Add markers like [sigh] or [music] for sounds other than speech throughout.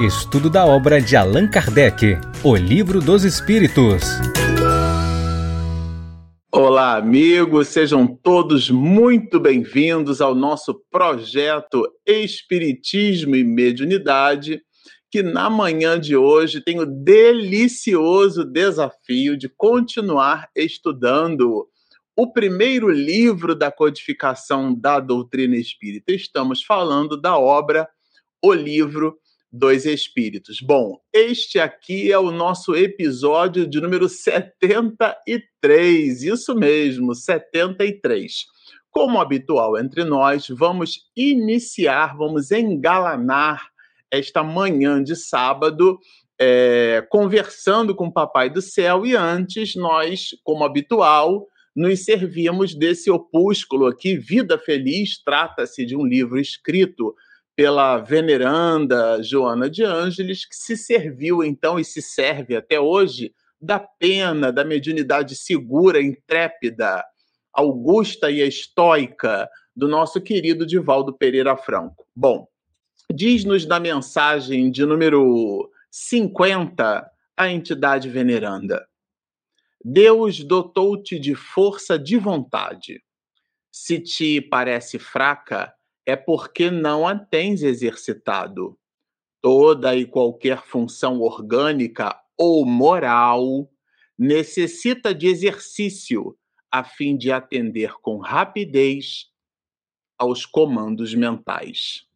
Estudo da obra de Allan Kardec, O Livro dos Espíritos. Olá, amigos, sejam todos muito bem-vindos ao nosso projeto Espiritismo e Mediunidade, que na manhã de hoje tem o delicioso desafio de continuar estudando o primeiro livro da codificação da doutrina espírita. Estamos falando da obra O Livro dos Espíritos. Bom, este aqui é o nosso episódio de número 73, isso mesmo, 73. Como habitual entre nós, vamos iniciar, vamos engalanar esta manhã de sábado é, conversando com o Papai do Céu e antes nós, como habitual, nos servimos desse opúsculo aqui, Vida Feliz, trata-se de um livro escrito pela veneranda Joana de Ângeles, que se serviu então e se serve até hoje da pena, da mediunidade segura, intrépida, augusta e estoica do nosso querido Divaldo Pereira Franco. Bom, diz-nos na mensagem de número 50 a entidade veneranda. Deus dotou-te de força de vontade. Se te parece fraca, é porque não a tens exercitado. Toda e qualquer função orgânica ou moral necessita de exercício a fim de atender com rapidez aos comandos mentais.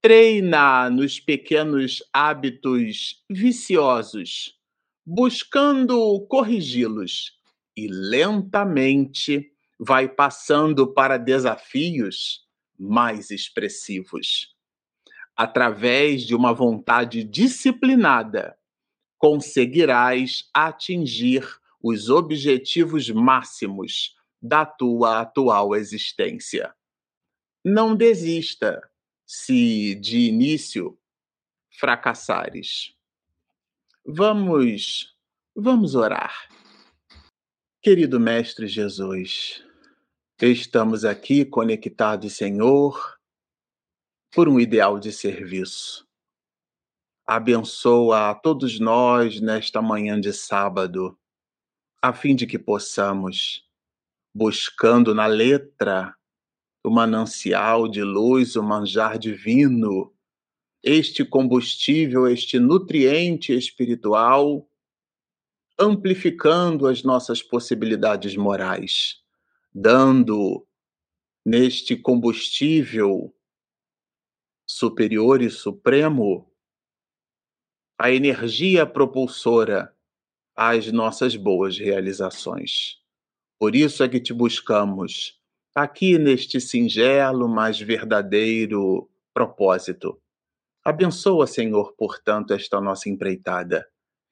Treina nos pequenos hábitos viciosos buscando corrigi-los e lentamente vai passando para desafios mais expressivos. Através de uma vontade disciplinada, conseguirás atingir os objetivos máximos da tua atual existência. Não desista se de início fracassares. Vamos, vamos orar. Querido Mestre Jesus, estamos aqui conectados, Senhor, por um ideal de serviço. Abençoa a todos nós nesta manhã de sábado, a fim de que possamos, buscando na letra o manancial de luz, o manjar divino, este combustível, este nutriente espiritual, amplificando as nossas possibilidades morais, dando neste combustível superior e supremo a energia propulsora às nossas boas realizações. Por isso é que te buscamos aqui neste singelo, mas verdadeiro propósito Abençoa, Senhor, portanto, esta nossa empreitada.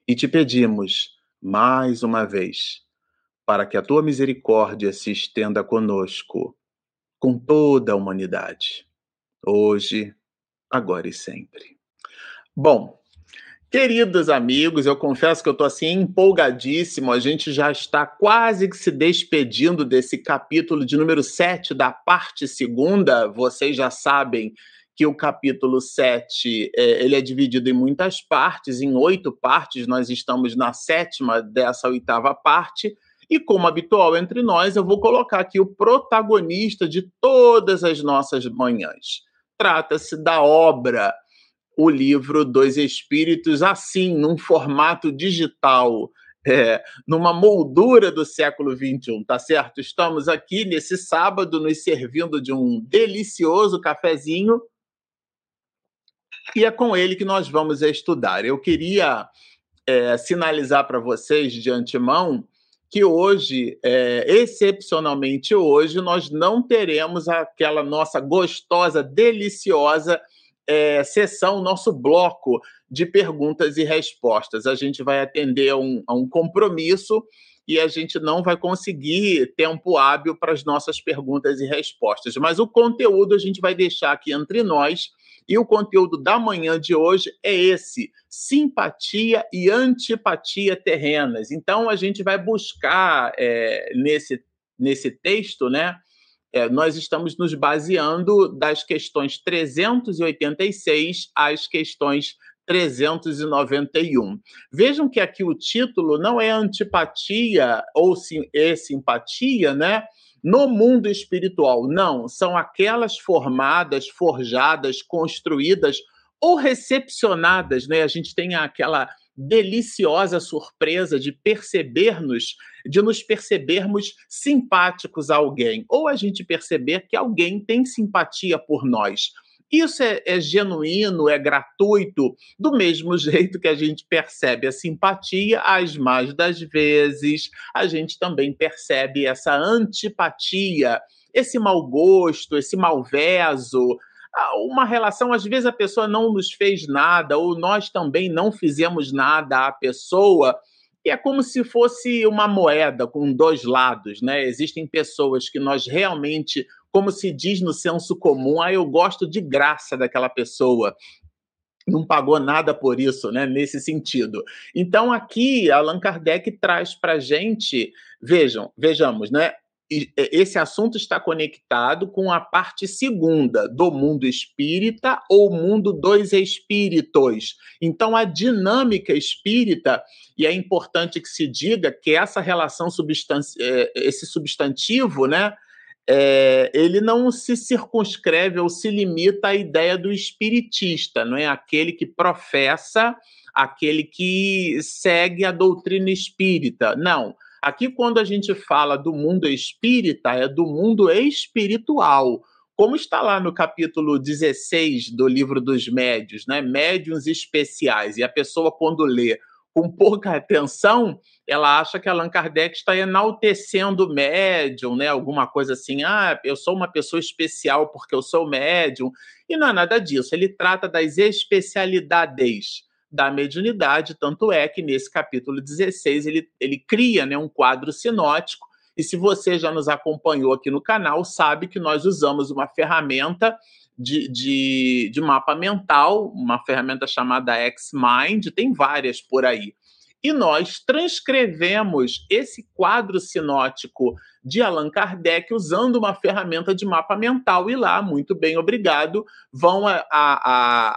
E te pedimos, mais uma vez, para que a tua misericórdia se estenda conosco, com toda a humanidade, hoje, agora e sempre. Bom, queridos amigos, eu confesso que eu estou assim empolgadíssimo. A gente já está quase que se despedindo desse capítulo de número 7 da parte segunda. Vocês já sabem que o capítulo 7 é, ele é dividido em muitas partes, em oito partes, nós estamos na sétima dessa oitava parte, e como habitual entre nós, eu vou colocar aqui o protagonista de todas as nossas manhãs. Trata-se da obra, o livro dos Espíritos, assim, num formato digital, é, numa moldura do século XXI, tá certo? Estamos aqui nesse sábado nos servindo de um delicioso cafezinho e é com ele que nós vamos estudar. Eu queria é, sinalizar para vocês de antemão que hoje, é, excepcionalmente hoje, nós não teremos aquela nossa gostosa, deliciosa é, sessão, nosso bloco de perguntas e respostas. A gente vai atender a um, a um compromisso e a gente não vai conseguir tempo hábil para as nossas perguntas e respostas. Mas o conteúdo a gente vai deixar aqui entre nós e o conteúdo da manhã de hoje é esse: simpatia e antipatia terrenas. Então, a gente vai buscar é, nesse, nesse texto, né? É, nós estamos nos baseando das questões 386 às questões 391. Vejam que aqui o título não é antipatia ou sim, é simpatia, né? No mundo espiritual, não, são aquelas formadas, forjadas, construídas ou recepcionadas, né? A gente tem aquela deliciosa surpresa de percebermos, de nos percebermos simpáticos a alguém, ou a gente perceber que alguém tem simpatia por nós. Isso é, é, genuíno, é gratuito, do mesmo [laughs] jeito que a gente percebe a simpatia, as mais das vezes a gente também percebe essa antipatia, esse mau gosto, esse malveso, uma relação, às vezes a pessoa não nos fez nada, ou nós também não fizemos nada à pessoa, e é como se fosse uma moeda com dois lados, né? Existem pessoas que nós realmente, como se diz no senso comum, ah, eu gosto de graça daquela pessoa, não pagou nada por isso, né? Nesse sentido. Então aqui Allan Kardec traz para gente, vejam, vejamos, né? esse assunto está conectado com a parte segunda do mundo espírita ou mundo dos espíritos. Então, a dinâmica espírita, e é importante que se diga que essa relação, substanci é, esse substantivo, né, é, ele não se circunscreve ou se limita à ideia do espiritista, não é aquele que professa, aquele que segue a doutrina espírita. Não Aqui, quando a gente fala do mundo espírita, é do mundo espiritual. Como está lá no capítulo 16 do livro dos médios, né? Médiuns especiais. E a pessoa, quando lê com pouca atenção, ela acha que Allan Kardec está enaltecendo o médium, né? Alguma coisa assim, ah, eu sou uma pessoa especial porque eu sou médium. E não é nada disso. Ele trata das especialidades da mediunidade, tanto é que nesse capítulo 16 ele, ele cria né, um quadro sinótico, e se você já nos acompanhou aqui no canal, sabe que nós usamos uma ferramenta de, de, de mapa mental, uma ferramenta chamada X-Mind, tem várias por aí e nós transcrevemos esse quadro sinótico de Allan Kardec usando uma ferramenta de mapa mental. E lá, muito bem, obrigado, vão a, a,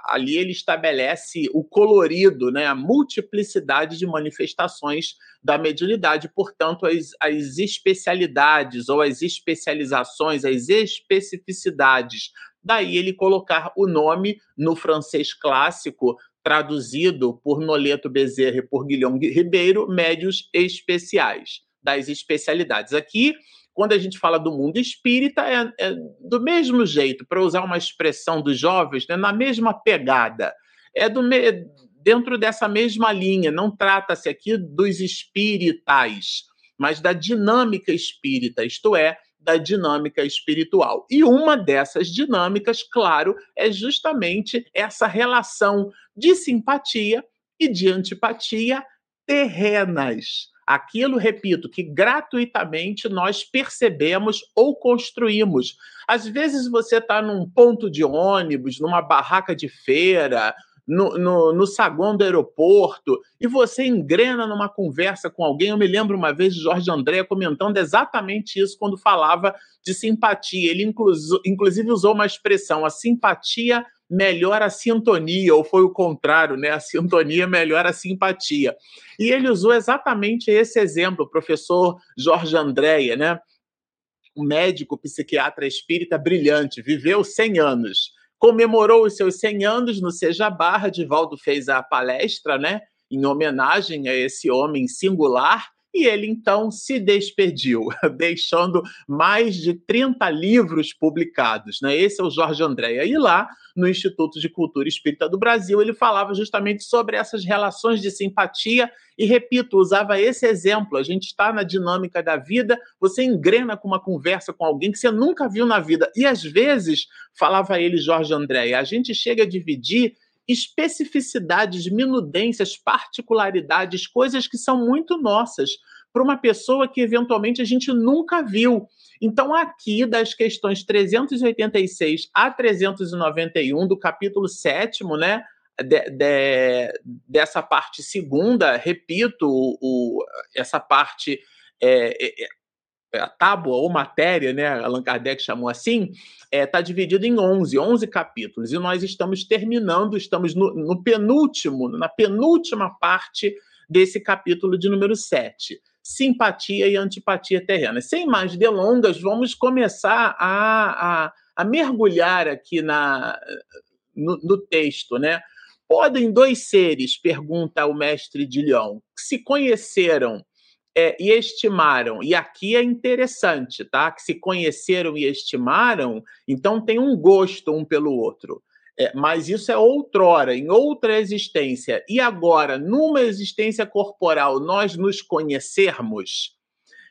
a, ali ele estabelece o colorido, né, a multiplicidade de manifestações da mediunidade, portanto, as, as especialidades ou as especializações, as especificidades Daí ele colocar o nome no francês clássico traduzido por Noleto Bezerra e por Guilherme Ribeiro, médios especiais, das especialidades. Aqui, quando a gente fala do mundo espírita, é, é do mesmo jeito, para usar uma expressão dos jovens, né, na mesma pegada. É do me... dentro dessa mesma linha, não trata-se aqui dos espiritais, mas da dinâmica espírita, isto é, da dinâmica espiritual. E uma dessas dinâmicas, claro, é justamente essa relação de simpatia e de antipatia terrenas. Aquilo, repito, que gratuitamente nós percebemos ou construímos. Às vezes você está num ponto de ônibus, numa barraca de feira, no, no, no, saguão do aeroporto e você engrena numa conversa com alguém. Eu me lembro uma vez de Jorge André comentando exatamente isso quando falava de simpatia. Ele, inclusive, usou uma expressão: a simpatia melhora a sintonia, ou foi o contrário, né? A sintonia melhora a simpatia. E ele usou exatamente esse exemplo, o professor Jorge Andréia, né? Um médico psiquiatra espírita brilhante, viveu 100 anos comemorou os seus 100 anos no Seja Barra. Divaldo fez a palestra, né, em homenagem a esse homem singular. E ele então se despediu, [laughs] deixando mais de 30 livros publicados. Né? Esse é o Jorge Andréa. E lá, no Instituto de Cultura Espírita do Brasil, ele falava justamente sobre essas relações de simpatia e, repito, usava esse exemplo. A gente está na dinâmica da vida, você engrena com uma conversa com alguém que você nunca viu na vida. E às vezes, falava ele, Jorge Andréa, a gente chega a dividir especificidades, minudências, particularidades, coisas que são muito nossas para uma pessoa que eventualmente a gente nunca viu. Então, aqui das questões 386 a 391 do capítulo 7, né? De, de, dessa parte segunda, repito, o, essa parte é, é, a tábua ou matéria, né, Allan Kardec chamou assim, está é, tá dividido em 11, 11 capítulos, e nós estamos terminando, estamos no, no penúltimo, na penúltima parte desse capítulo de número 7, simpatia e antipatia terrena. Sem mais delongas, vamos começar a, a, a mergulhar aqui na, no, no texto, né? Podem dois seres, pergunta o mestre de que se conheceram é, e estimaram, e aqui é interessante, tá? Que se conheceram e estimaram, então tem um gosto um pelo outro. É, mas isso é outrora, em outra existência. E agora, numa existência corporal, nós nos conhecermos?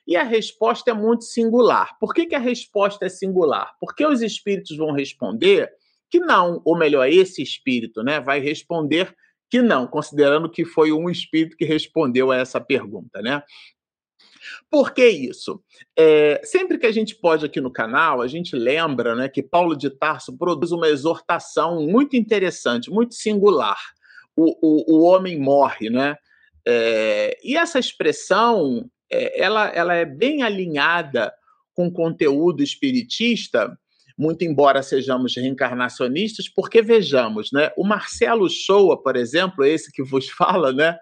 E a resposta é muito singular. Por que, que a resposta é singular? Porque os espíritos vão responder que não, ou melhor, esse espírito né, vai responder que não, considerando que foi um espírito que respondeu a essa pergunta, né? Por que isso? É, sempre que a gente pode aqui no canal, a gente lembra né, que Paulo de Tarso produz uma exortação muito interessante, muito singular. O, o, o homem morre, né? É, e essa expressão, é, ela, ela é bem alinhada com o conteúdo espiritista, muito embora sejamos reencarnacionistas, porque vejamos, né? O Marcelo Shoa, por exemplo, esse que vos [laughs] fala, né?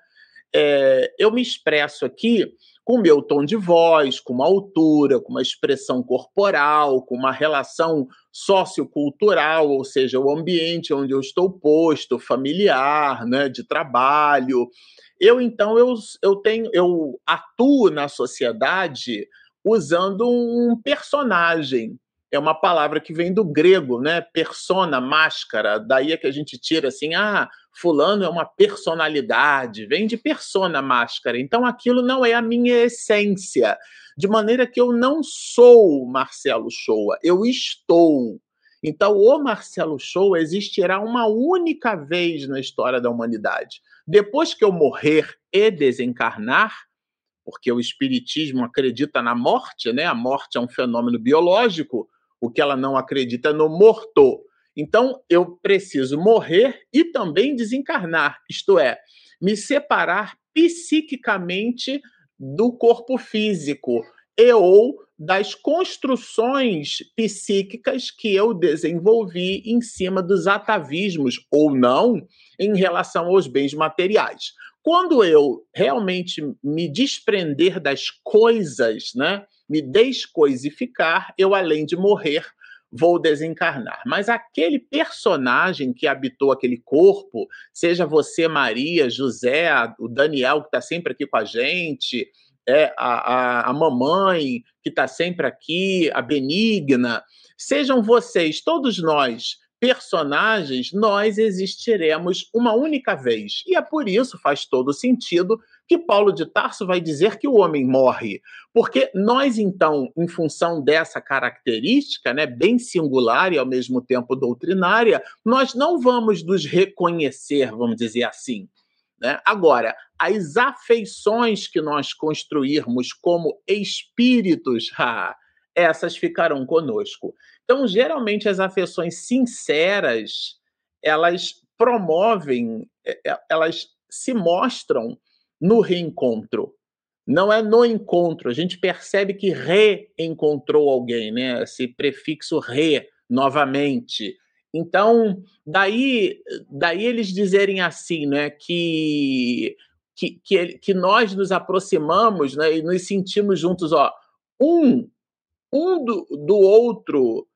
É, eu me expresso aqui com meu tom de voz, com uma altura, com uma expressão corporal, com uma relação sociocultural, ou seja, o ambiente onde eu estou posto, familiar, né, de trabalho. Eu então eu, eu tenho eu atuo na sociedade usando um personagem, é uma palavra que vem do grego, né? Persona, máscara. Daí é que a gente tira assim, ah, fulano é uma personalidade, vem de persona, máscara. Então aquilo não é a minha essência, de maneira que eu não sou Marcelo Shoa, eu estou. Então o Marcelo Shoa existirá uma única vez na história da humanidade. Depois que eu morrer e desencarnar, porque o espiritismo acredita na morte, né? A morte é um fenômeno biológico o que ela não acredita no morto. Então, eu preciso morrer e também desencarnar, isto é, me separar psiquicamente do corpo físico e ou das construções psíquicas que eu desenvolvi em cima dos atavismos ou não em relação aos bens materiais. Quando eu realmente me desprender das coisas, né, me descoisificar, eu, além de morrer, vou desencarnar. Mas aquele personagem que habitou aquele corpo, seja você, Maria, José, o Daniel, que está sempre aqui com a gente, é, a, a, a mamãe, que está sempre aqui, a Benigna, sejam vocês, todos nós, personagens, nós existiremos uma única vez. E é por isso, faz todo sentido, que Paulo de Tarso vai dizer que o homem morre. Porque nós, então, em função dessa característica, né, bem singular e ao mesmo tempo doutrinária, nós não vamos nos reconhecer, vamos dizer assim. Né? Agora, as afeições que nós construirmos como espíritos, [laughs] ah, essas ficarão conosco. Então, geralmente, as afeições sinceras, elas promovem, é, é, elas se mostram no reencontro. Não é no encontro. A gente percebe que reencontrou alguém, né? Esse prefixo re, novamente. Então, daí, daí eles dizerem assim, né? Que, que, que, que nós nos aproximamos né, e nos sentimos juntos, ó. Um, um do, do outro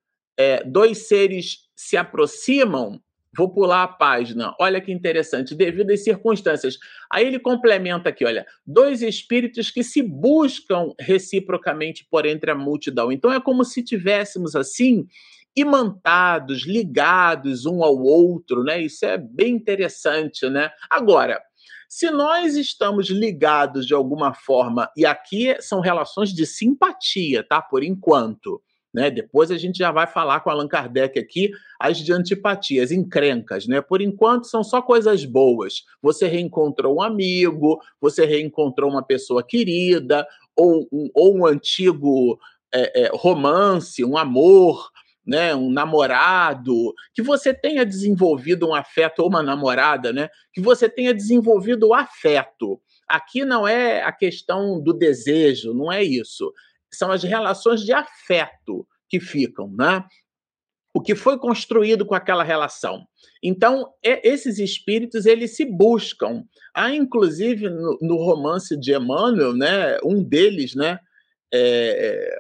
é, dois seres se aproximam, vou pular a página, olha que interessante, devido às circunstâncias. Aí ele complementa aqui, olha, dois espíritos que se buscam reciprocamente por entre a multidão. Então é como se tivéssemos assim imantados, ligados um ao outro, né? Isso é bem interessante, né? Agora, se nós estamos ligados de alguma forma, e aqui são relações de simpatia, tá? Por enquanto né? Depois a gente já vai falar com Allan Kardec aqui as de antipatias, encrencas. Né? Por enquanto são só coisas boas. Você reencontrou um amigo, você reencontrou uma pessoa querida, ou um, ou um antigo é, é, romance, um amor, né, um namorado, que você tenha desenvolvido um afeto, ou uma namorada, né, que você tenha desenvolvido o afeto. Aqui não é a questão do desejo, não é isso são as relações de afeto que ficam, né? O que foi construído com aquela relação. Então, esses espíritos, eles se buscam. Há, inclusive, no, romance de Emmanuel, né, um deles, né, é,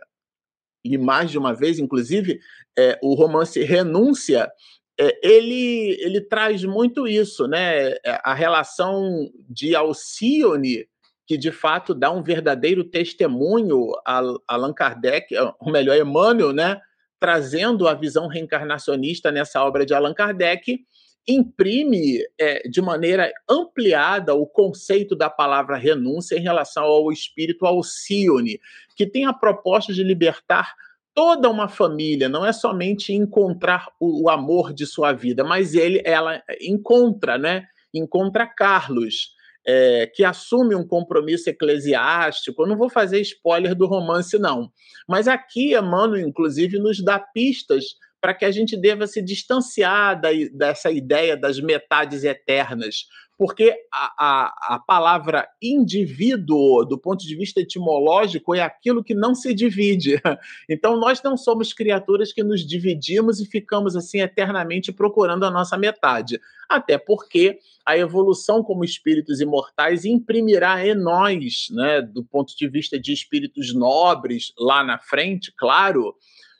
e mais de uma vez, inclusive, é, o romance Renúncia, é, ele, ele traz muito isso, né? É, a relação de Alcione, que de fato dá um verdadeiro testemunho a Allan Kardec, ou melhor, Emmanuel, né? Trazendo a visão reencarnacionista nessa obra de Allan Kardec, imprime é, de maneira ampliada o conceito da palavra renúncia em relação ao espírito Alcione, que tem a proposta de libertar toda uma família, não é somente encontrar o, o amor de sua vida, mas ele, ela encontra, né? Encontra Carlos, é, que assume um compromisso eclesiástico. Eu não vou fazer spoiler do romance, não. Mas aqui, Emmanuel, inclusive, nos dá pistas para que a gente deva se distanciar da, dessa ideia das metades eternas, porque a, a, a, palavra indivíduo, do ponto de vista etimológico, é aquilo que não se divide. [laughs] Então, nós não somos criaturas que nos dividimos e ficamos assim eternamente procurando a nossa metade. Até porque a evolução como espíritos imortais imprimirá em nós, né, do ponto de vista de espíritos nobres, lá na frente, claro,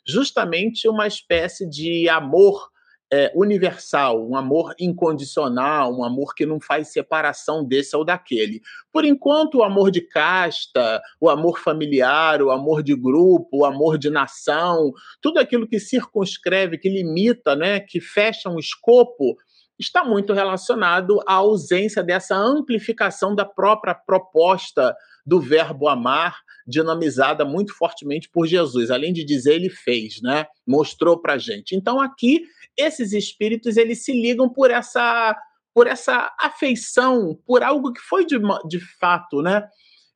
justamente uma espécie de amor é, universal, um amor incondicional, um amor que não faz separação desse ou daquele. Por enquanto, o amor de casta, o amor familiar, o amor de grupo, o amor de nação, tudo aquilo que circunscreve, que limita, né, que fecha um escopo, está muito relacionado à ausência dessa amplificação da própria proposta do verbo amar, dinamizada muito fortemente por Jesus. Além de dizer, ele fez, né? Mostrou para gente. Então aqui esses espíritos eles se ligam por essa por essa afeição, por algo que foi de, de fato, né?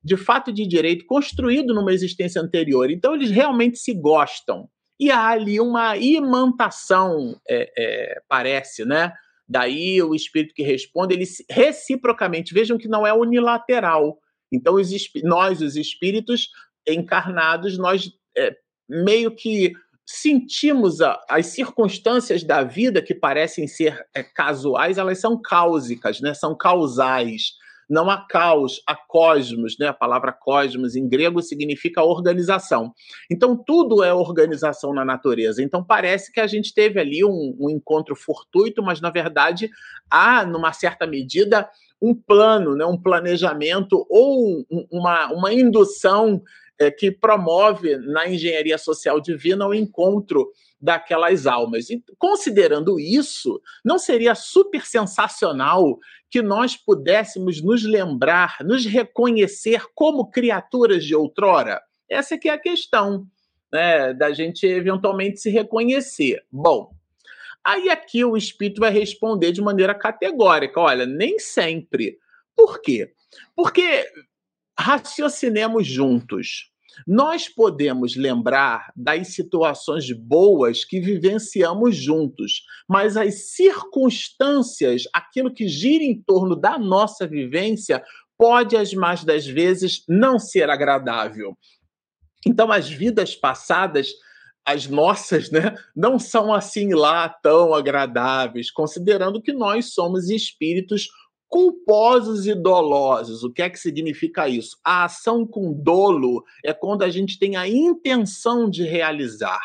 De fato de direito construído numa existência anterior. Então eles realmente se gostam. E há ali uma imantação, é, é, parece, né? Daí o espírito que responde, ele reciprocamente, vejam que não é unilateral. Então, os, nós, os espíritos encarnados, nós é, meio que sentimos a, as circunstâncias da vida que parecem ser é, casuais, elas são cáusicas, né? são causais. Não há caos, há cosmos, né? A palavra cosmos em grego significa organização. Então, tudo é organização na natureza. Então, parece que a gente teve ali um, um encontro fortuito, mas, na verdade, há, numa certa medida, um plano, né? um planejamento ou um, uma, uma indução é, que promove na engenharia social divina o encontro daquelas almas. E, considerando isso, não seria super sensacional que nós pudéssemos nos lembrar, nos reconhecer como criaturas de outrora? Essa que é a questão, né, da gente eventualmente se reconhecer. Bom, aí aqui o espírito vai responder de maneira categórica, olha, nem sempre. Por quê? Porque raciocinemos juntos. Nós podemos lembrar das situações boas que vivenciamos juntos, mas as circunstâncias, aquilo que gira em torno da nossa vivência, pode, as mais das vezes, não ser agradável. Então, as vidas passadas as nossas, né, não são assim lá tão agradáveis, considerando que nós somos espíritos culposos e dolosos. O que é que significa isso? A ação com dolo é quando a gente tem a intenção de realizar.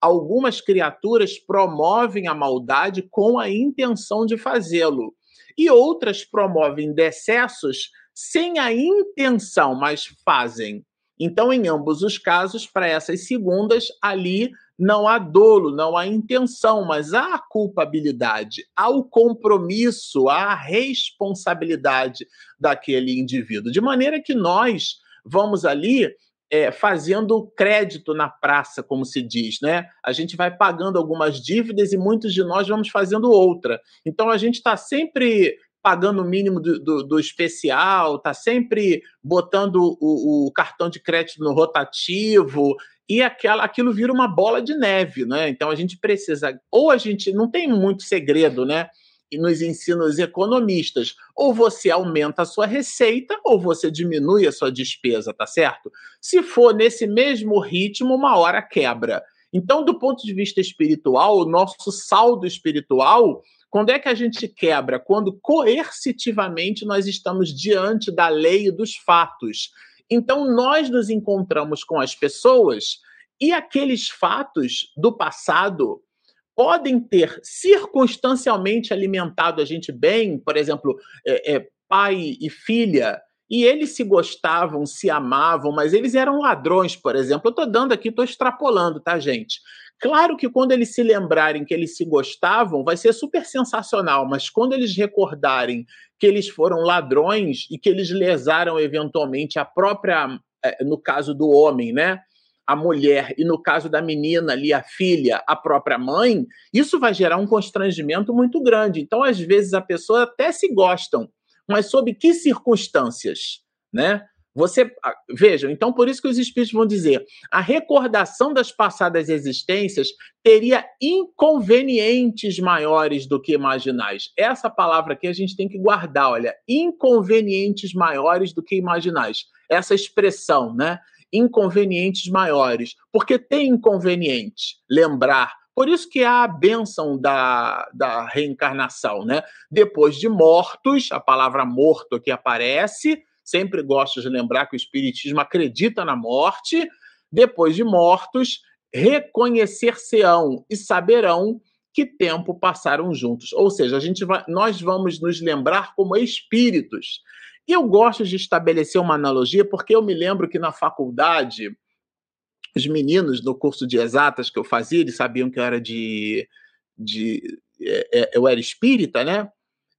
Algumas criaturas promovem a maldade com a intenção de fazê-lo, e outras promovem decessos sem a intenção, mas fazem. Então, em ambos os casos, para essas segundas, ali não há dolo, não há intenção, mas há a culpabilidade, há o compromisso, há a responsabilidade daquele indivíduo. De maneira que nós vamos ali é, fazendo crédito na praça, como se diz, né? A gente vai pagando algumas dívidas e muitos de nós vamos fazendo outra. Então a gente está sempre pagando o mínimo do, do, do especial, está sempre botando o, o, cartão de crédito no rotativo e aquela, aquilo vira uma bola de neve, né? Então a gente precisa, ou a gente não tem muito segredo, né? nos ensinam os economistas. Ou você aumenta a sua receita, ou você diminui a sua despesa, tá certo? Se for nesse mesmo ritmo, uma hora quebra. Então, do ponto de vista espiritual, o nosso saldo espiritual, quando é que a gente quebra? Quando coercitivamente nós estamos diante da lei dos fatos. Então, nós nos encontramos com as pessoas e aqueles fatos do passado podem ter circunstancialmente alimentado a gente bem, por exemplo, é, é, pai e filha, e eles se gostavam, se amavam, mas eles eram ladrões, por exemplo. Eu estou dando aqui, estou extrapolando, tá, gente? Claro que quando eles se lembrarem que eles se gostavam, vai ser super sensacional, mas quando eles recordarem que eles foram ladrões e que eles lesaram eventualmente a própria, é, no caso do homem, né? a mulher e, no caso da menina ali, a filha, a própria mãe, isso vai gerar um constrangimento muito grande. Então, às vezes, a pessoa até se gostam, mas sob que circunstâncias, né? Você ah, vejam, então por isso que os espíritos vão dizer: a recordação das passadas existências teria inconvenientes maiores do que imaginais. Essa palavra aqui a gente tem que guardar, olha, inconvenientes maiores do que imaginais. Essa expressão, né? inconvenientes maiores. Porque tem inconveniente lembrar. Por isso que há a bênção da, da reencarnação, né? Depois de mortos, a palavra morto aqui aparece, sempre gosto de lembrar que o Espiritismo acredita na morte. Depois de mortos, reconhecer-se-ão e saberão que tempo passaram juntos. Ou seja, a gente vai, nós vamos nos lembrar como espíritos. E eu gosto de estabelecer uma analogia porque eu me lembro que na faculdade, os meninos no curso de exatas que eu fazia, eles sabiam que eu era de. de é, é, eu era espírita, né?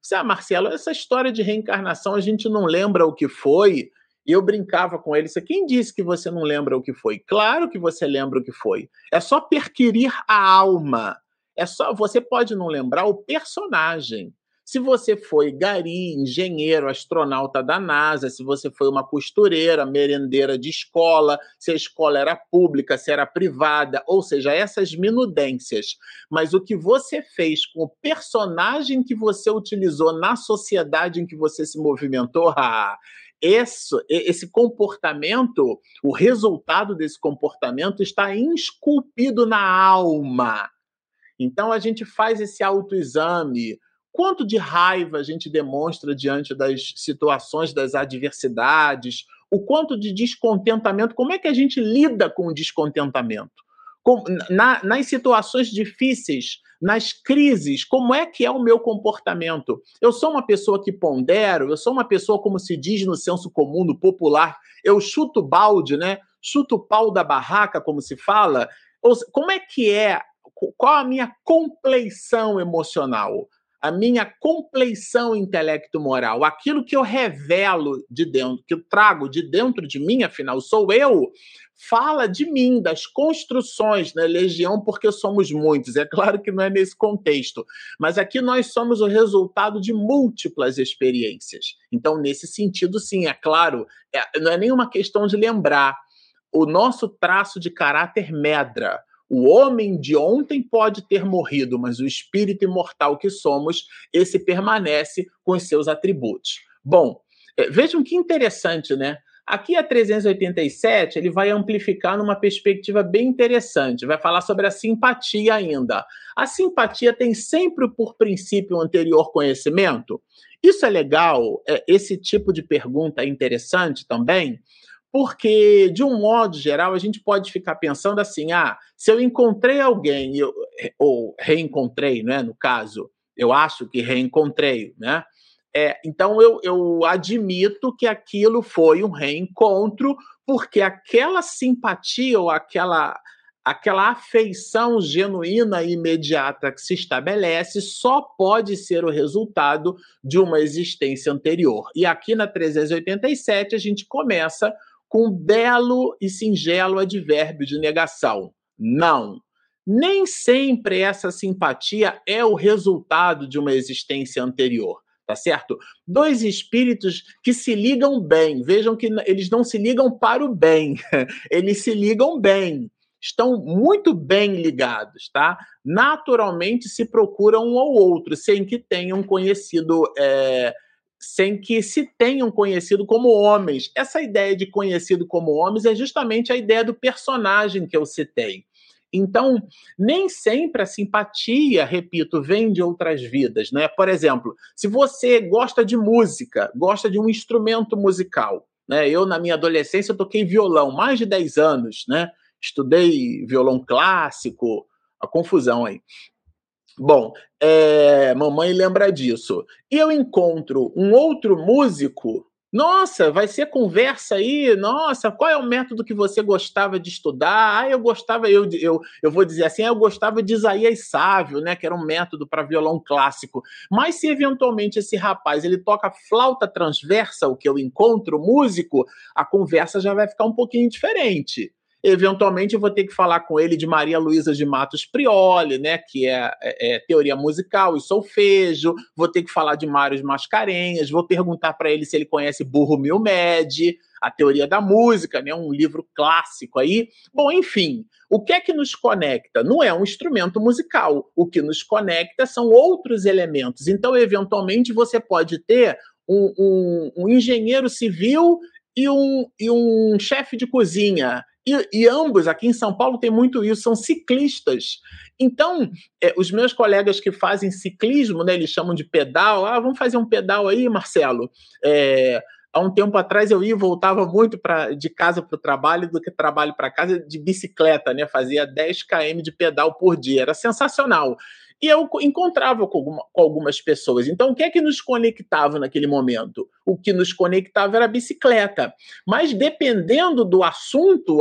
Disse, ah, Marcelo, essa história de reencarnação a gente não lembra o que foi. E eu brincava com eles. Quem disse que você não lembra o que foi? Claro que você lembra o que foi. É só perquirir a alma. É só você pode não lembrar o personagem, se você foi gari, engenheiro, astronauta da NASA, se você foi uma costureira, merendeira de escola, se a escola era pública, se era privada, ou seja, essas minudências. Mas o que você fez com o personagem que você utilizou na sociedade em que você se movimentou, [laughs] ah, esse, esse comportamento, o resultado desse comportamento está esculpido na alma. Então a gente faz esse autoexame quanto de raiva a gente demonstra diante das situações, das adversidades, o quanto de descontentamento, como é que a gente lida com o descontentamento? Com, na, nas situações difíceis, nas crises, como é que é o meu comportamento? Eu sou uma pessoa que pondero, eu sou uma pessoa, como se diz no senso comum, no popular, eu chuto balde, né? Chuto o pau da barraca, como se fala. Como é que é? Qual a minha compleição emocional? A minha compleição intelecto-moral, aquilo que eu revelo de dentro, que eu trago de dentro de mim, afinal sou eu, fala de mim, das construções na né? legião, porque somos muitos. É claro que não é nesse contexto, mas aqui nós somos o resultado de múltiplas experiências. Então, nesse sentido, sim, é claro, é, não é nenhuma questão de lembrar. O nosso traço de caráter medra o homem de ontem pode ter morrido, mas o espírito imortal que somos, esse permanece com os seus atributos. Bom, é, vejam que interessante, né? Aqui a 387 ele vai amplificar numa perspectiva bem interessante, vai falar sobre a simpatia ainda. A simpatia tem sempre por princípio um anterior conhecimento? Isso é legal? É, esse tipo de pergunta é interessante também? Porque, de um modo geral, a gente pode ficar pensando assim: ah, se eu encontrei alguém, eu, ou reencontrei, né, no caso, eu acho que reencontrei, né? É, então eu, eu admito que aquilo foi um reencontro, porque aquela simpatia ou aquela, aquela afeição genuína e imediata que se estabelece só pode ser o resultado de uma existência anterior. E aqui na 387 a gente começa com belo e singelo advérbio de negação. Não. Nem sempre essa simpatia é o resultado de uma existência anterior, tá certo? Dois espíritos que se ligam bem, vejam que eles não se ligam para o bem, [laughs] eles se ligam bem. estão muito bem ligados, tá? Naturalmente se procuram um ao outro, sem que tenham conhecido. É, sem que se tenham conhecido como homens. Essa ideia de conhecido como homens é justamente a ideia do personagem que eu citei. Então, nem sempre a simpatia, repito, vem de outras vidas, né? Por exemplo, se você gosta de música, gosta de um instrumento musical, né? Eu, na minha adolescência, toquei violão mais de 10 anos, né? Estudei violão clássico, a confusão aí. Bom, é, mamãe lembra disso. E eu encontro um outro músico nossa, vai ser conversa aí. Nossa, qual é o método que você gostava de estudar? Ah, eu gostava, eu, eu, eu vou dizer assim, eu gostava de Isaías Sávio, né? Que era um método para violão clássico. Mas se eventualmente esse rapaz ele toca flauta transversa, o que eu encontro, músico, a conversa já vai ficar um pouquinho diferente. Eventualmente eu vou ter que falar com ele de Maria Luísa de Matos Prioli, né, que é, é, é, teoria musical e solfejo. Vou ter que falar de Mário Mascarenhas. Vou perguntar para ele se ele conhece Burro Milmed, a teoria da música, né, um livro clássico aí. Bom, enfim, o que é que nos conecta? Não é um instrumento musical. O que nos conecta são outros elementos. Então, eventualmente, você pode ter um, um, um engenheiro civil e um, e um chefe de cozinha e, e, ambos, aqui em São Paulo, tem muito isso, são ciclistas. Então, é, os meus colegas que fazem ciclismo, né, eles chamam de pedal. Ah, vamos fazer um pedal aí, Marcelo. É, há um tempo atrás eu ia e voltava muito pra, de casa para o trabalho do que trabalho para casa de bicicleta, né? Fazia 10 km de pedal por dia. Era sensacional. E eu encontrava com, alguma, com, algumas pessoas. Então, o que é que nos conectava naquele momento? O que nos conectava era a bicicleta. Mas dependendo do assunto,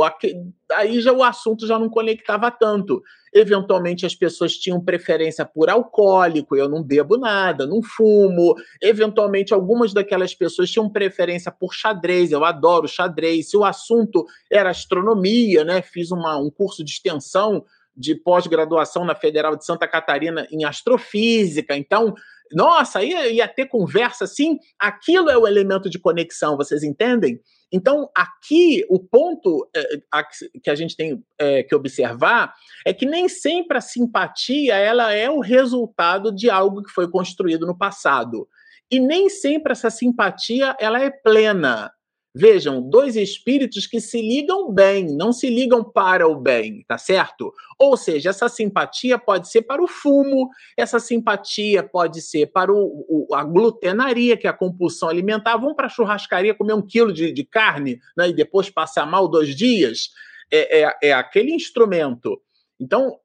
aí já o assunto já não conectava tanto. Eventualmente as pessoas tinham preferência por alcoólico, eu não bebo nada, não fumo. Eventualmente algumas daquelas pessoas tinham preferência por xadrez, eu adoro xadrez. Se o assunto era astronomia, né, fiz uma, um curso de extensão de pós-graduação na Federal de Santa Catarina em astrofísica. Então, nossa, ia, ia ter conversa assim. Aquilo é o elemento de conexão, vocês entendem? Então, aqui, o ponto é, a, que a gente tem é, que observar é que nem sempre a simpatia ela é o resultado de algo que foi construído no passado. E nem sempre essa simpatia ela é plena. Vejam, dois espíritos que se ligam bem, não se ligam para o bem, tá certo? Ou seja, essa simpatia pode ser para o fumo, essa simpatia pode ser para o, o a glutenaria, que é a compulsão alimentar. Vamos para a churrascaria comer um quilo de, de carne né, e depois passar mal dois dias. É, é, é aquele instrumento. Então,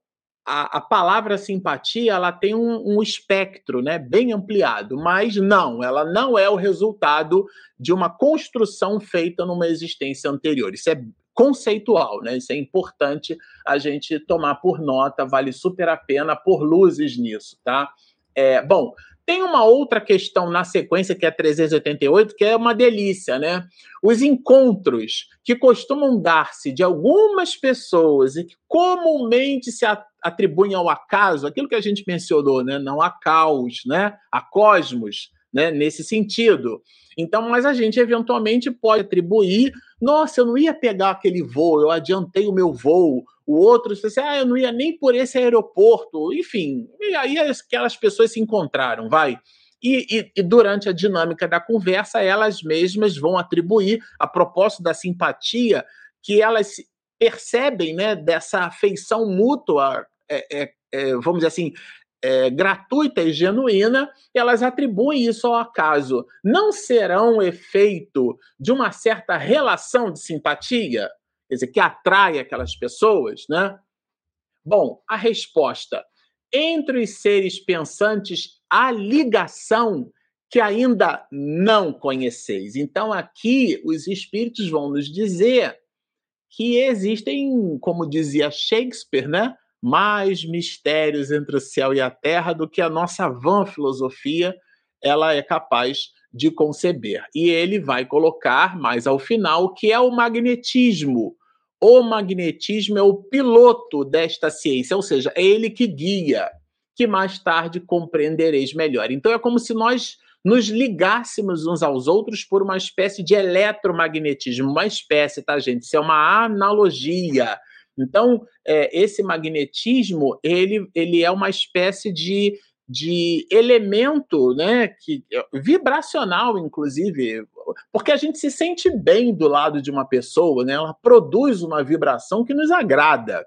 a, a, palavra simpatia ela tem um, um, espectro né, bem ampliado, mas não, ela não é o resultado de uma construção feita numa existência anterior. Isso é conceitual, né? Isso é importante a gente tomar por nota, vale super a pena por luzes nisso, tá? É, bom, tem uma outra questão na sequência, que é 388, que é uma delícia, né? Os encontros que costumam dar-se de algumas pessoas e que comumente se atribuem ao acaso, aquilo que a gente mencionou, né? Não a caos, né? A cosmos, né? Nesse sentido. Então, mas a gente eventualmente pode atribuir, nossa, eu não ia pegar aquele voo, eu adiantei o meu voo, o outro disse assim, ah, eu não ia nem por esse aeroporto, enfim. E aí aquelas pessoas se encontraram, vai. E, e, e, durante a dinâmica da conversa, elas mesmas vão atribuir, a propósito da simpatia, que elas percebem né, dessa afeição mútua, é, é, é, vamos dizer assim, é, gratuita e genuína, elas atribuem isso ao acaso. Não serão efeito de uma certa relação de simpatia? Quer dizer, que atrai aquelas pessoas, né? Bom, a resposta. Entre os seres pensantes, há ligação que ainda não conheceis. Então, aqui, os espíritos vão nos dizer que existem, como dizia Shakespeare, né? mais mistérios entre o céu e a terra do que a nossa vã filosofia ela é capaz de conceber. E ele vai colocar mais ao final que é o magnetismo. O magnetismo é o piloto desta ciência, ou seja, é ele que guia, que mais tarde compreendereis melhor. Então é como se nós nos ligássemos uns aos outros por uma espécie de eletromagnetismo, uma espécie, tá, gente? Isso é uma analogia. Então, é, esse magnetismo, ele, ele é uma espécie de, de elemento, né, que, vibracional, inclusive, porque a gente se sente bem do lado de uma pessoa, né, ela produz uma vibração que nos agrada.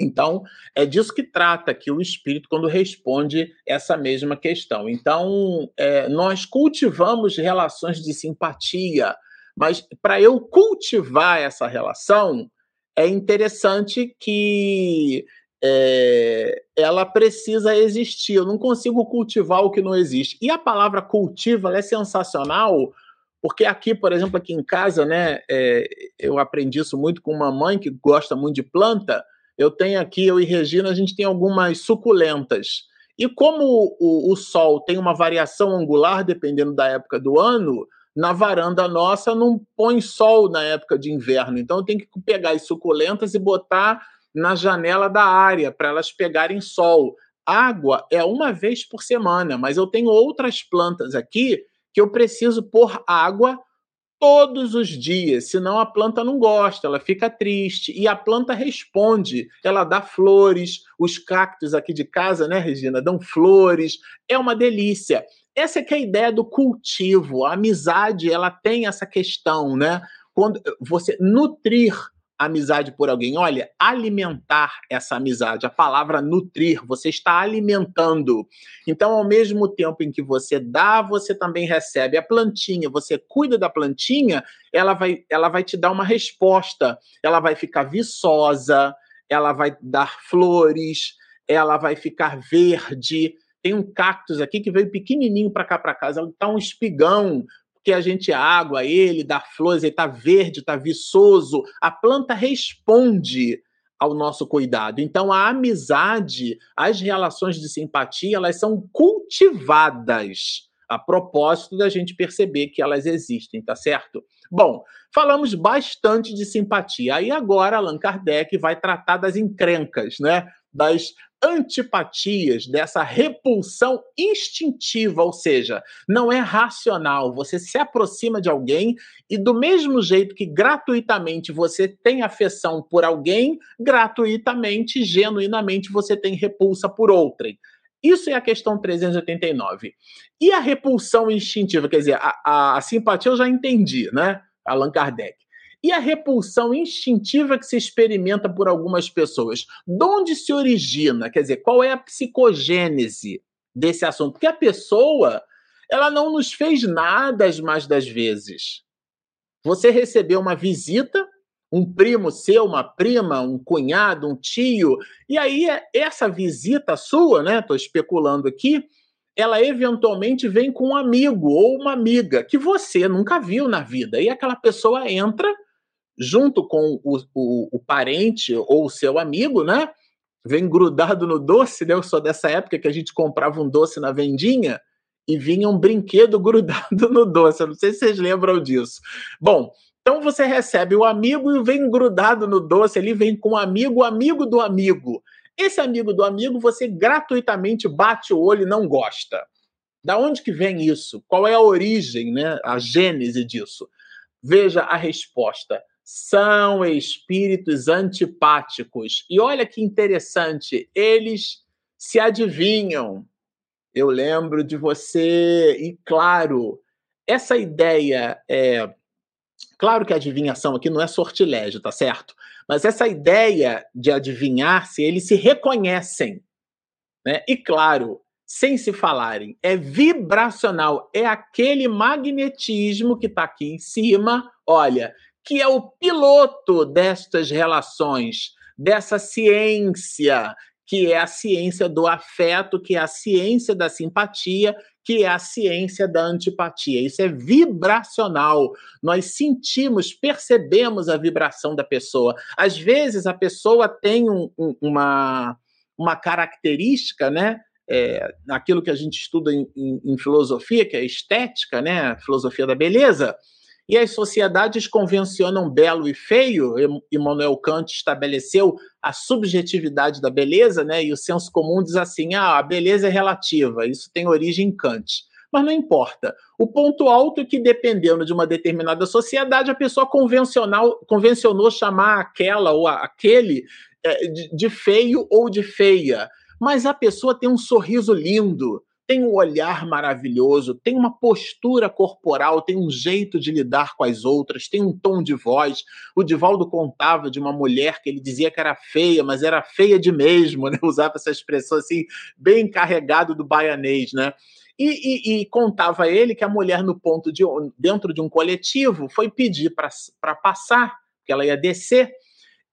Então, é disso que trata aqui o espírito quando responde essa mesma questão. Então, é, nós cultivamos relações de simpatia, mas para eu cultivar essa relação, é interessante que é, ela precisa existir. Eu não consigo cultivar o que não existe. E a palavra cultiva é sensacional, porque aqui, por exemplo, aqui em casa, né, é, eu aprendi isso muito com uma mãe que gosta muito de planta. Eu tenho aqui, eu e Regina, a gente tem algumas suculentas. E como o, o sol tem uma variação angular, dependendo da época do ano, na varanda nossa não põe sol na época de inverno. Então eu tenho que pegar as suculentas e botar na janela da área para elas pegarem sol. Água é uma vez por semana, mas eu tenho outras plantas aqui que eu preciso pôr água todos os dias, senão a planta não gosta, ela fica triste e a planta responde, ela dá flores, os cactos aqui de casa, né, Regina, dão flores, é uma delícia. Essa é que é a ideia do cultivo, a amizade, ela tem essa questão, né? Quando você nutrir amizade por alguém. Olha, alimentar essa amizade, a palavra nutrir, você está alimentando. Então, ao mesmo tempo em que você dá, você também recebe. A plantinha, você cuida da plantinha, ela vai, ela vai te dar uma resposta. Ela vai ficar viçosa, ela vai dar flores, ela vai ficar verde. Tem um cactus aqui que veio pequenininho para cá para casa, está um espigão que a gente água ele, dá flores, ele está verde, está viçoso. A planta responde ao nosso cuidado. Então, a amizade, as relações de simpatia, elas são cultivadas a propósito da gente perceber que elas existem, tá certo? Bom, falamos bastante de simpatia. Aí agora Allan Kardec vai tratar das encrencas, né? Das antipatias, dessa repulsão instintiva, ou seja, não é racional. Você se aproxima de alguém e, do mesmo jeito que gratuitamente você tem afeição por alguém, gratuitamente, genuinamente, você tem repulsa por outrem. Isso é a questão 389. E a repulsão instintiva, quer dizer, a, a, a simpatia eu já entendi, né? Allan Kardec. E a repulsão instintiva que se experimenta por algumas pessoas? De onde se origina? Quer dizer, qual é a psicogênese desse assunto? Porque a pessoa, ela não nos fez nada as mais das vezes. Você recebeu uma visita, um primo seu, uma prima, um cunhado, um tio, e aí essa visita sua, né? Estou especulando aqui, ela eventualmente vem com um amigo ou uma amiga que você nunca viu na vida. E aquela pessoa entra junto com o, o, o parente ou o seu amigo, né? Vem grudado no doce, né? Eu sou dessa época que a gente comprava um doce na vendinha e vinha um brinquedo [laughs] grudado no doce. Eu não sei se vocês lembram disso. Bom, então você recebe o amigo e vem grudado no doce, ele vem com o amigo, o amigo do amigo. Esse amigo do amigo você gratuitamente bate o olho e não gosta. Da onde que vem isso? Qual é a origem, né? A gênese disso? Veja a resposta são espíritos antipáticos. E olha que interessante, eles se adivinham. Eu lembro de você, e claro, essa ideia é. Claro que a adivinhação aqui não é sortilégio, tá certo? Mas essa ideia de adivinhar se eles se reconhecem. Né? E claro, sem se falarem, é vibracional, é aquele magnetismo que está aqui em cima. Olha, que é o piloto destas relações, dessa ciência, que é a ciência do afeto, que é a ciência da simpatia, que é a ciência da antipatia. Isso é vibracional. Nós sentimos, percebemos a vibração da pessoa. Às vezes a pessoa tem um, um, uma, uma característica, né? É, aquilo que a gente estuda em, em, em filosofia, que é estética, né? filosofia da beleza e as sociedades convencionam belo e feio. Immanuel Kant estabeleceu a subjetividade da beleza, né? E o senso comum diz assim: ah, a beleza é relativa. Isso tem origem em Kant. Mas não importa. O ponto alto é que, dependendo de uma determinada sociedade, a pessoa convencional, convencionou chamar aquela ou aquele é, de feio ou de feia. Mas a pessoa tem um sorriso lindo, tem um olhar maravilhoso, tem uma postura corporal, tem um jeito de lidar com as outras, tem um tom de voz. O Divaldo contava de uma mulher que ele dizia que era feia, mas era feia de mesmo, [laughs] né? Usava essa expressão assim, bem carregado do baianês, né? E, e, e, contava ele que a mulher, no ponto de dentro de um coletivo, foi pedir para passar, que ela ia descer,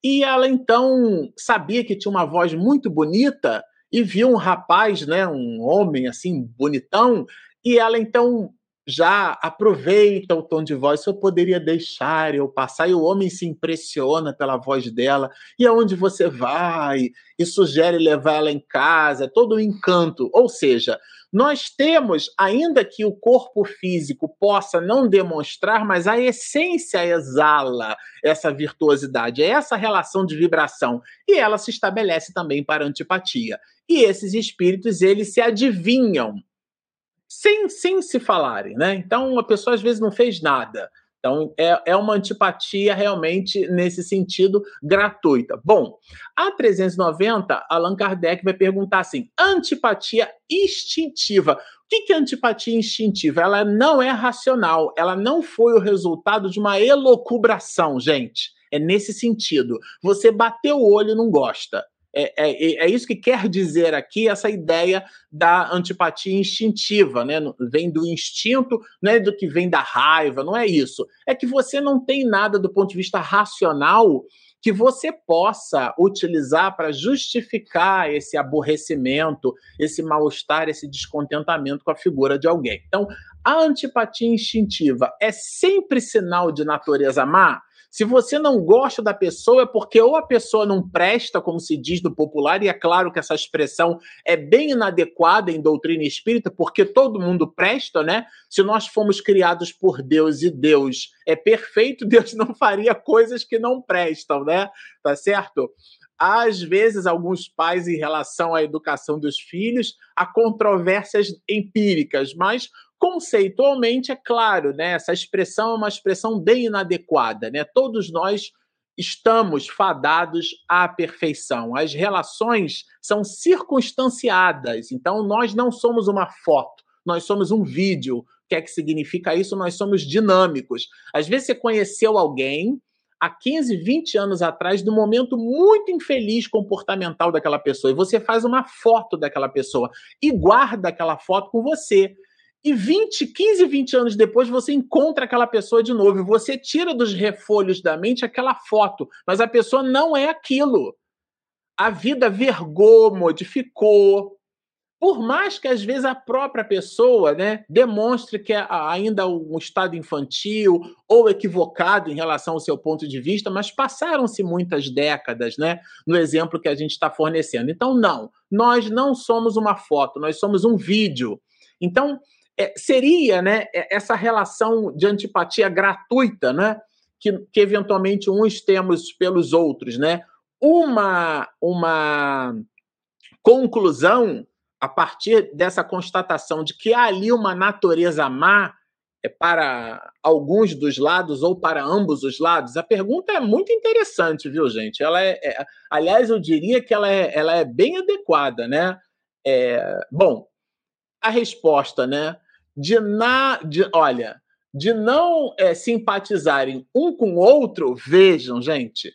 e ela então sabia que tinha uma voz muito bonita e viu um rapaz, né, um homem assim bonitão, e ela então já aproveita o tom de voz, eu poderia deixar eu passar, e o homem se impressiona pela voz dela, e aonde você vai, e sugere levar ela em casa, todo o encanto. Ou seja, nós temos, ainda que o corpo físico possa não demonstrar, mas a essência exala essa virtuosidade, é essa relação de vibração, e ela se estabelece também para antipatia. E esses espíritos, eles se adivinham sem, sem se falarem, né? Então a pessoa às vezes não fez nada. Então, é, é uma antipatia realmente nesse sentido gratuita. Bom, a 390, Allan Kardec vai perguntar assim: antipatia instintiva. O que é antipatia instintiva? Ela não é racional, ela não foi o resultado de uma elocubração, gente. É nesse sentido. Você bateu o olho e não gosta. É, é, é, isso que quer dizer aqui essa ideia da antipatia instintiva, né? Vem do instinto, não é do que vem da raiva, não é isso. É que você não tem nada do ponto de vista racional que você possa utilizar para justificar esse aborrecimento, esse mal-estar, esse descontentamento com a figura de alguém. Então, a antipatia instintiva é sempre sinal de natureza má? Se você não gosta da pessoa, é porque ou a pessoa não presta, como se diz no popular, e é claro que essa expressão é bem inadequada em doutrina espírita, porque todo mundo presta, né? Se nós fomos criados por Deus e Deus é perfeito, [laughs] Deus não faria coisas que não prestam, né? Tá certo? Às vezes, alguns pais, em relação à educação dos filhos, há controvérsias empíricas, mas Conceitualmente, é claro, né? Essa expressão é uma expressão bem inadequada, né? Todos nós estamos fadados à perfeição. As relações são circunstanciadas, então nós não somos uma foto, nós somos um vídeo. O que é que significa isso? Nós somos dinâmicos. Às vezes você conheceu alguém há 15, 20 anos atrás, do momento muito infeliz comportamental daquela pessoa, e você faz uma foto daquela pessoa e guarda aquela foto com você. E 20, 15, 20 anos depois você encontra aquela pessoa de novo. E você tira dos refolhos da mente aquela foto, mas a pessoa não é aquilo. A vida vergou, modificou. Por mais que às vezes a própria pessoa né, demonstre que é ainda um estado infantil ou equivocado em relação ao seu ponto de vista, mas passaram-se muitas décadas, né? No exemplo que a gente está fornecendo. Então, não, nós não somos uma foto, nós somos um vídeo. Então, é, seria né, é, essa relação de antipatia gratuita, né, que, que eventualmente uns temos pelos outros, né, uma, uma conclusão a partir dessa constatação de que há ali uma natureza má é, para alguns dos lados ou para ambos os lados? A pergunta é muito interessante, viu, gente? Ela é, é aliás, eu diria que ela é, ela é bem adequada, né? É, bom, a resposta, né? de, na, de olha, de não é, simpatizarem um com o outro, vejam, gente,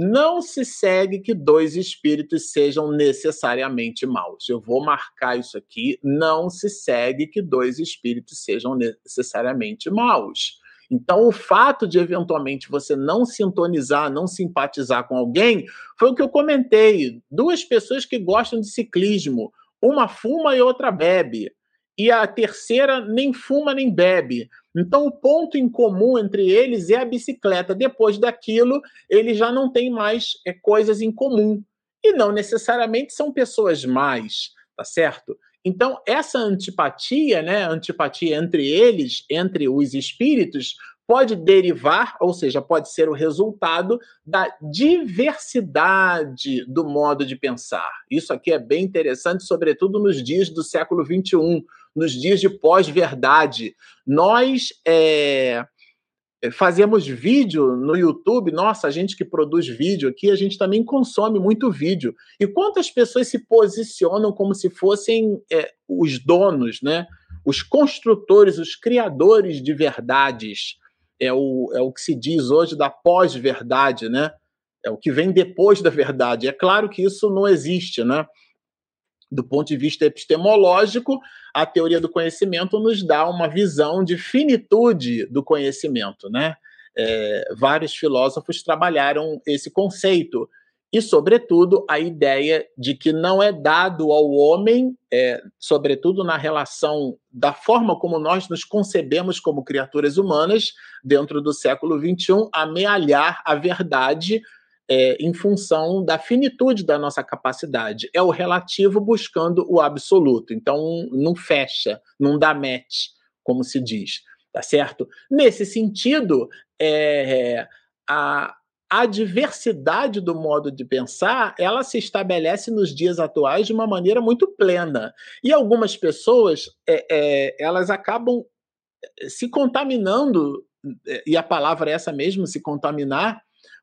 não se segue que dois espíritos sejam necessariamente maus. Eu vou marcar isso aqui. Não se segue que dois espíritos sejam necessariamente maus. Então, o fato de eventualmente você não sintonizar, não simpatizar com alguém, foi o que eu comentei. Duas pessoas que gostam de ciclismo, uma fuma e outra bebe e a terceira nem fuma nem bebe. Então, o ponto em comum entre eles é a bicicleta. Depois daquilo, eles já não têm mais é, coisas em comum. E não necessariamente são pessoas mais, tá certo? Então, essa antipatia, né, antipatia entre eles, entre os espíritos, pode derivar, ou seja, pode ser o resultado da diversidade do modo de pensar. Isso aqui é bem interessante, sobretudo nos dias do século XXI, nos dias de pós-verdade. Nós é, fazemos vídeo no YouTube, nossa, a gente que produz vídeo aqui, a gente também consome muito vídeo. E quantas pessoas se posicionam como se fossem é, os donos, né? Os construtores, os criadores de verdades. É o, é o que se diz hoje da pós-verdade, né? É o que vem depois da verdade. É claro que isso não existe, né? Do ponto de vista epistemológico, a teoria do conhecimento nos dá uma visão de finitude do conhecimento, né? É, vários filósofos trabalharam esse conceito e, sobretudo, a ideia de que não é dado ao homem, é, sobretudo na relação da forma como nós nos concebemos como criaturas humanas, dentro do século XXI, amealhar a verdade é, em função da finitude da nossa capacidade. É o relativo buscando o absoluto. Então, não fecha, não dá match, como se diz. Tá certo? Nesse sentido, é, a, a diversidade do modo de pensar, ela se estabelece nos dias atuais de uma maneira muito plena. E algumas pessoas, é, é, elas acabam é, se contaminando, é, e a palavra é essa mesmo, se contaminar,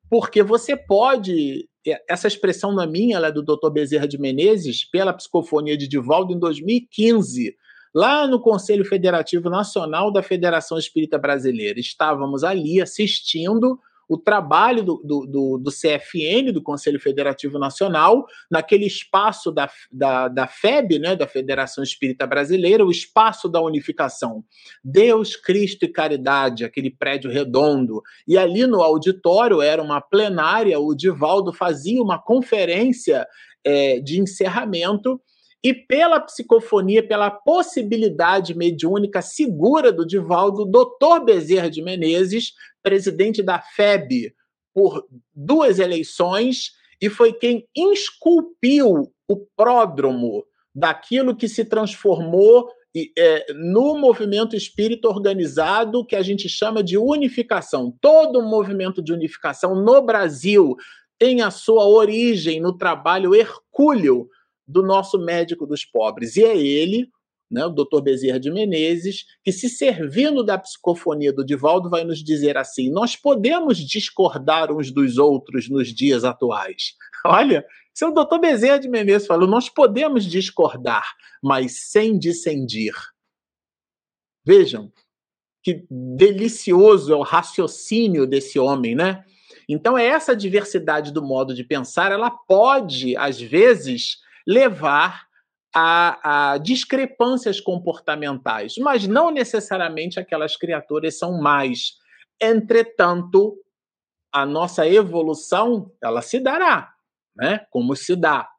porque você pode. Essa expressão não é minha, ela é do Dr. Bezerra de Menezes, pela psicofonia de Divaldo, em 2015, lá no Conselho Federativo Nacional da Federação Espírita Brasileira. Estávamos ali assistindo o trabalho do, do, do, do, CFN, do Conselho Federativo Nacional, naquele espaço da, da, da FEB, né, da Federação Espírita Brasileira, o espaço da unificação. Deus, Cristo e Caridade, aquele prédio redondo. E ali no auditório era uma plenária, o Divaldo fazia uma conferência é, de encerramento e pela psicofonia, pela possibilidade mediúnica segura do Divaldo, doutor Bezerra de Menezes, presidente da FEB por duas eleições, e foi quem esculpiu o pródromo daquilo que se transformou é, no movimento espírita organizado que a gente chama de unificação. Todo movimento de unificação no Brasil tem a sua origem no trabalho hercúleo do nosso médico dos pobres. E é ele, né, o doutor Bezerra de Menezes, que se servindo da psicofonia do Divaldo vai nos dizer assim: nós podemos discordar uns dos outros nos dias atuais. [laughs] Olha, isso é o doutor Bezerra de Menezes falou: nós podemos discordar, mas sem dissendir. Vejam que delicioso é o raciocínio desse homem, né? Então, é essa diversidade do modo de pensar, ela pode, às vezes, levar a, a, discrepâncias comportamentais, mas não necessariamente aquelas criaturas são mais. Entretanto, a nossa evolução ela se dará, né? Como se dá.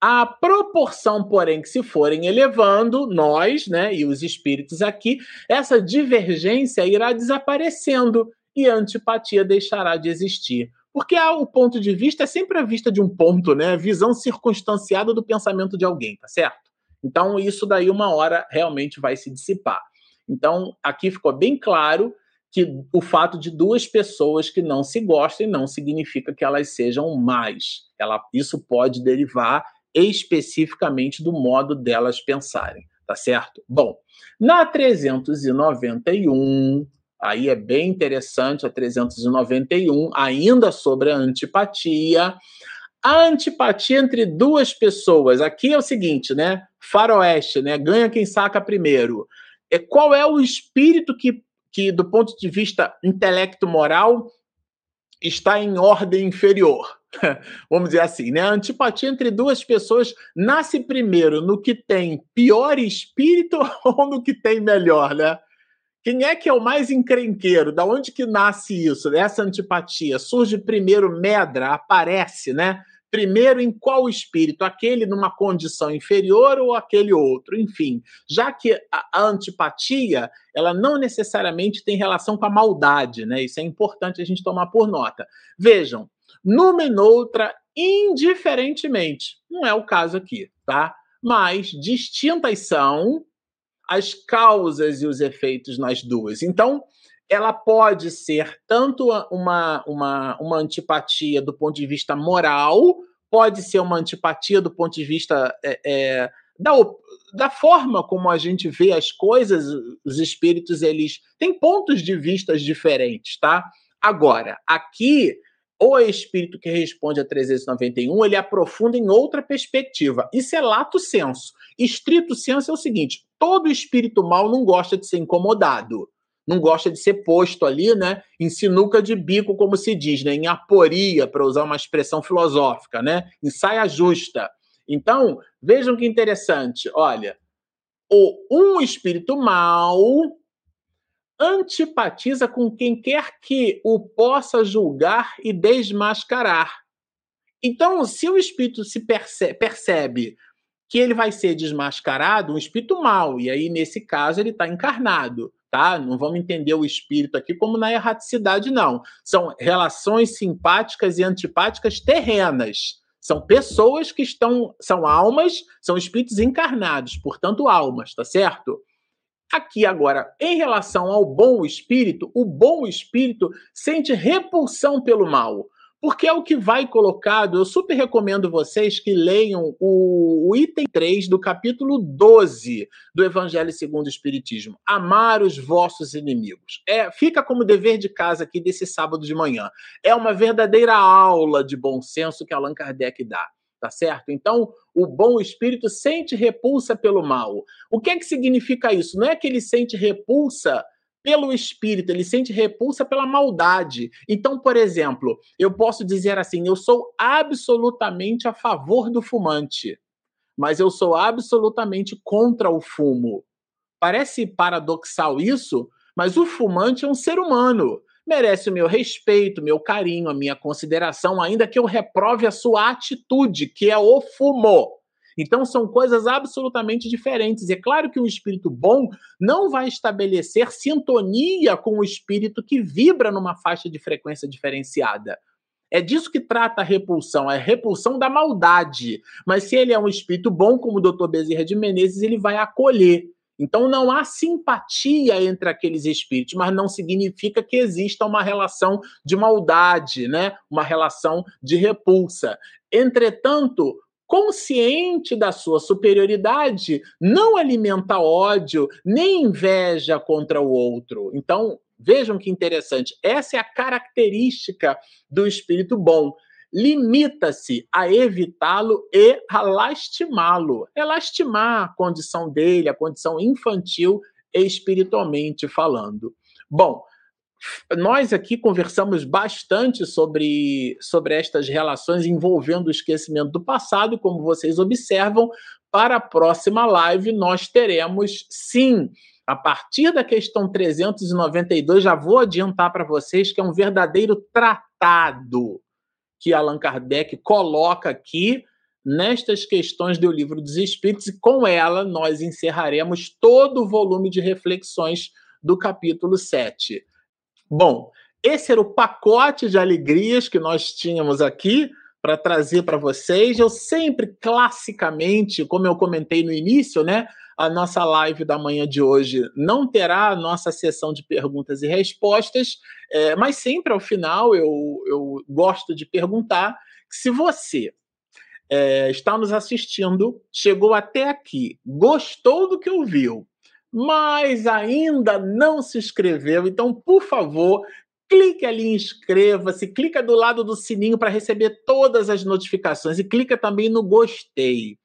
A proporção, porém, que se forem elevando, nós, né, e os espíritos aqui, essa divergência irá desaparecendo e a antipatia deixará de existir. Porque o ponto de vista é sempre a vista de um ponto, né? Visão circunstanciada do pensamento de alguém, tá certo? Então, isso daí, uma hora, realmente vai se dissipar. Então, aqui ficou bem claro que o fato de duas pessoas que não se gostem não significa que elas sejam mais. Ela, isso pode derivar especificamente do modo delas pensarem, tá certo? Bom, na 391, Aí é bem interessante a 391, ainda sobre a antipatia. A antipatia entre duas pessoas. Aqui é o seguinte, né? Faroeste, né? Ganha quem saca primeiro. É qual é o espírito que, que do ponto de vista intelecto moral está em ordem inferior? [laughs] Vamos dizer assim, né? A antipatia entre duas pessoas nasce primeiro no que tem pior espírito [laughs] ou no que tem melhor, né? Quem é que é o mais encrenqueiro? Da onde que nasce isso? Essa antipatia surge primeiro medra, aparece, né? Primeiro em qual espírito? Aquele numa condição inferior ou aquele outro? Enfim, já que a antipatia, ela não necessariamente tem relação com a maldade, né? Isso é importante a gente tomar por nota. Vejam, numa e noutra, indiferentemente. Não é o caso aqui, tá? Mas distintas são as causas e os efeitos nas duas. Então, ela pode ser tanto uma, uma, uma antipatia do ponto de vista moral, pode ser uma antipatia do ponto de vista é, é, da, da forma como a gente vê as coisas, os espíritos eles têm pontos de vistas diferentes, tá? Agora, aqui o espírito que responde a 391, ele aprofunda em outra perspectiva. Isso é lato senso. Estrito senso é o seguinte: todo espírito mal não gosta de ser incomodado. Não gosta de ser posto ali, né, em sinuca de bico, como se diz, né, em aporia, para usar uma expressão filosófica, né, em saia justa. Então, vejam que interessante. Olha, o um espírito mau antipatiza com quem quer que o possa julgar e desmascarar. Então, se o espírito se percebe, percebe que ele vai ser desmascarado, um espírito mau, e aí nesse caso ele está encarnado, tá? Não vamos entender o espírito aqui como na erraticidade, não. São relações simpáticas e antipáticas terrenas. São pessoas que estão, são almas, são espíritos encarnados, portanto, almas, tá certo? Aqui agora, em relação ao bom espírito, o bom espírito sente repulsão pelo mal porque é o que vai colocado. Eu super recomendo vocês que leiam o, o, item 3 do capítulo 12 do Evangelho segundo o Espiritismo: Amar os vossos inimigos. É, fica como dever de casa aqui desse sábado de manhã. É uma verdadeira aula de bom senso que Allan Kardec dá. Tá certo? Então, o bom espírito sente repulsa pelo mal. O que é que significa isso? Não é que ele sente repulsa pelo espírito, ele sente repulsa pela maldade. Então, por exemplo, eu posso dizer assim: eu sou absolutamente a favor do fumante, mas eu sou absolutamente contra o fumo. Parece paradoxal isso, mas o fumante é um ser humano. Merece o meu respeito, meu carinho, a minha consideração, ainda que eu reprove a sua atitude, que é o fumo. Então são coisas absolutamente diferentes. É claro que o espírito bom não vai estabelecer sintonia com o espírito que vibra numa faixa de frequência diferenciada. É disso que trata a repulsão, é a repulsão da maldade. Mas se ele é um espírito bom, como o Dr. Bezerra de Menezes, ele vai acolher. Então não há simpatia entre aqueles espíritos, mas não significa que exista uma relação de maldade, né? Uma relação de repulsa. Entretanto, consciente da sua superioridade, não alimenta ódio nem inveja contra o outro. Então, vejam que interessante. Essa é a característica do espírito bom. Limita-se a evitá-lo e a lastimá-lo. É lastimar a condição dele, a condição infantil espiritualmente falando. Bom, nós aqui conversamos bastante sobre, sobre estas relações envolvendo o esquecimento do passado, como vocês observam. Para a próxima live, nós teremos, sim, a partir da questão 392, já vou adiantar para vocês que é um verdadeiro tratado que Allan Kardec coloca aqui nestas questões do Livro dos Espíritos, e com ela nós encerraremos todo o volume de reflexões do capítulo 7. Bom, esse era o pacote de alegrias que nós tínhamos aqui para trazer para vocês. Eu sempre, classicamente, como eu comentei no início, né? A nossa live da manhã de hoje não terá a nossa sessão de perguntas e respostas, é, mas sempre ao final eu, eu gosto de perguntar se você é, está nos assistindo, chegou até aqui, gostou do que ouviu, mas ainda não se inscreveu, então, por favor, clique ali inscreva-se, clica do lado do sininho para receber todas as notificações e clica também no gostei.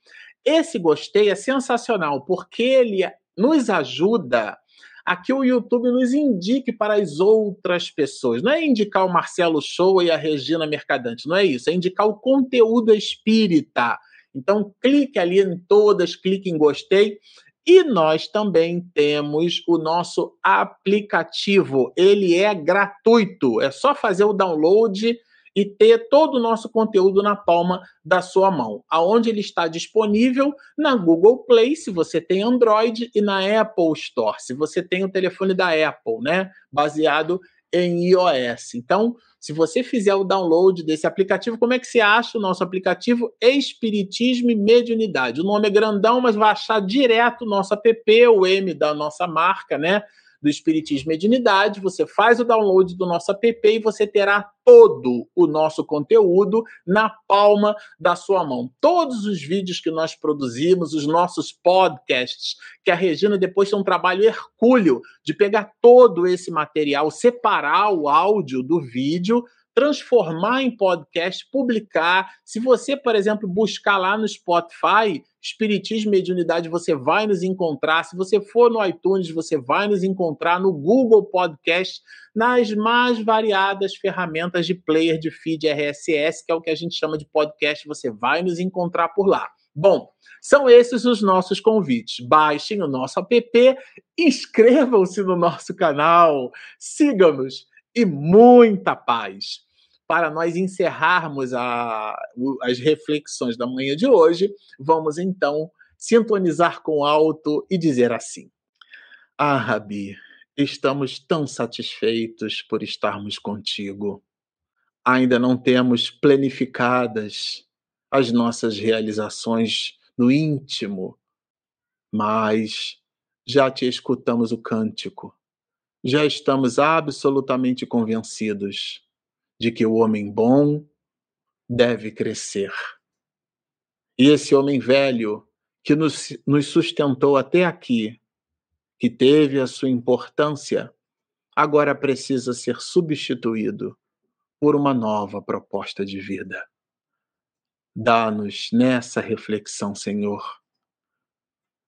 Esse gostei é sensacional porque ele nos ajuda a que o YouTube nos indique para as outras pessoas. Não é indicar o Marcelo Show e a Regina Mercadante, não é isso, é indicar o conteúdo espírita. Então, clique ali em todas, clique em gostei e nós também temos o nosso aplicativo. Ele é gratuito, é só fazer o download e ter todo o nosso conteúdo na palma da sua mão. Aonde ele está disponível? Na Google Play, se você tem Android, e na Apple Store, se você tem o telefone da Apple, né? Baseado em iOS. Então, se você fizer o download desse aplicativo, como é que você acha o nosso aplicativo Espiritismo e Mediunidade? O nome é grandão, mas vai achar direto o nosso app, o M da nossa marca, né? Do Espiritismo Mediunidade, você faz o download do nosso app e você terá todo o nosso conteúdo na palma da sua mão. Todos os vídeos que nós produzimos, os nossos podcasts, que a Regina depois tem um trabalho hercúleo de pegar todo esse material, separar o áudio do vídeo transformar em podcast, publicar. Se você, por exemplo, buscar lá no Spotify, Espiritismo e Mediunidade, você vai nos encontrar. Se você for no iTunes, você vai nos encontrar no Google Podcast, nas mais variadas ferramentas de player de feed RSS, que é o que a gente chama de podcast, você vai nos encontrar por lá. Bom, são esses os nossos convites. Baixem o nosso app, inscrevam-se no nosso canal, sigam-nos e muita paz para nós encerrarmos a, as reflexões da manhã de hoje, vamos então sintonizar com alto e dizer assim: Ah, Rabi, estamos tão satisfeitos por estarmos contigo. Ainda não temos planificadas as nossas realizações no íntimo, mas já te escutamos o cântico, já estamos absolutamente convencidos de que o homem bom deve crescer. E esse homem velho que nos, nos sustentou até aqui, que teve a sua importância, agora precisa ser substituído por uma nova proposta de vida. Dá-nos nessa reflexão, Senhor,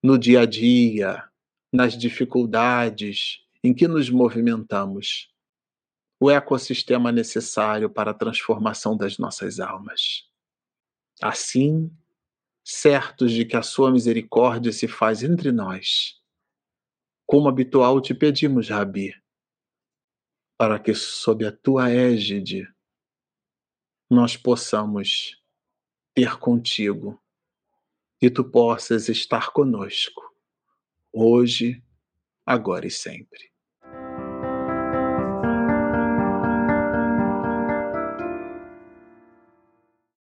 no dia a dia, nas dificuldades em que nos movimentamos, o ecossistema necessário para a transformação das nossas almas. Assim, certos de que a sua misericórdia se faz entre nós, como habitual te pedimos, Rabi, para que sob a tua égide nós possamos ter contigo e tu possas estar conosco, hoje, agora e sempre.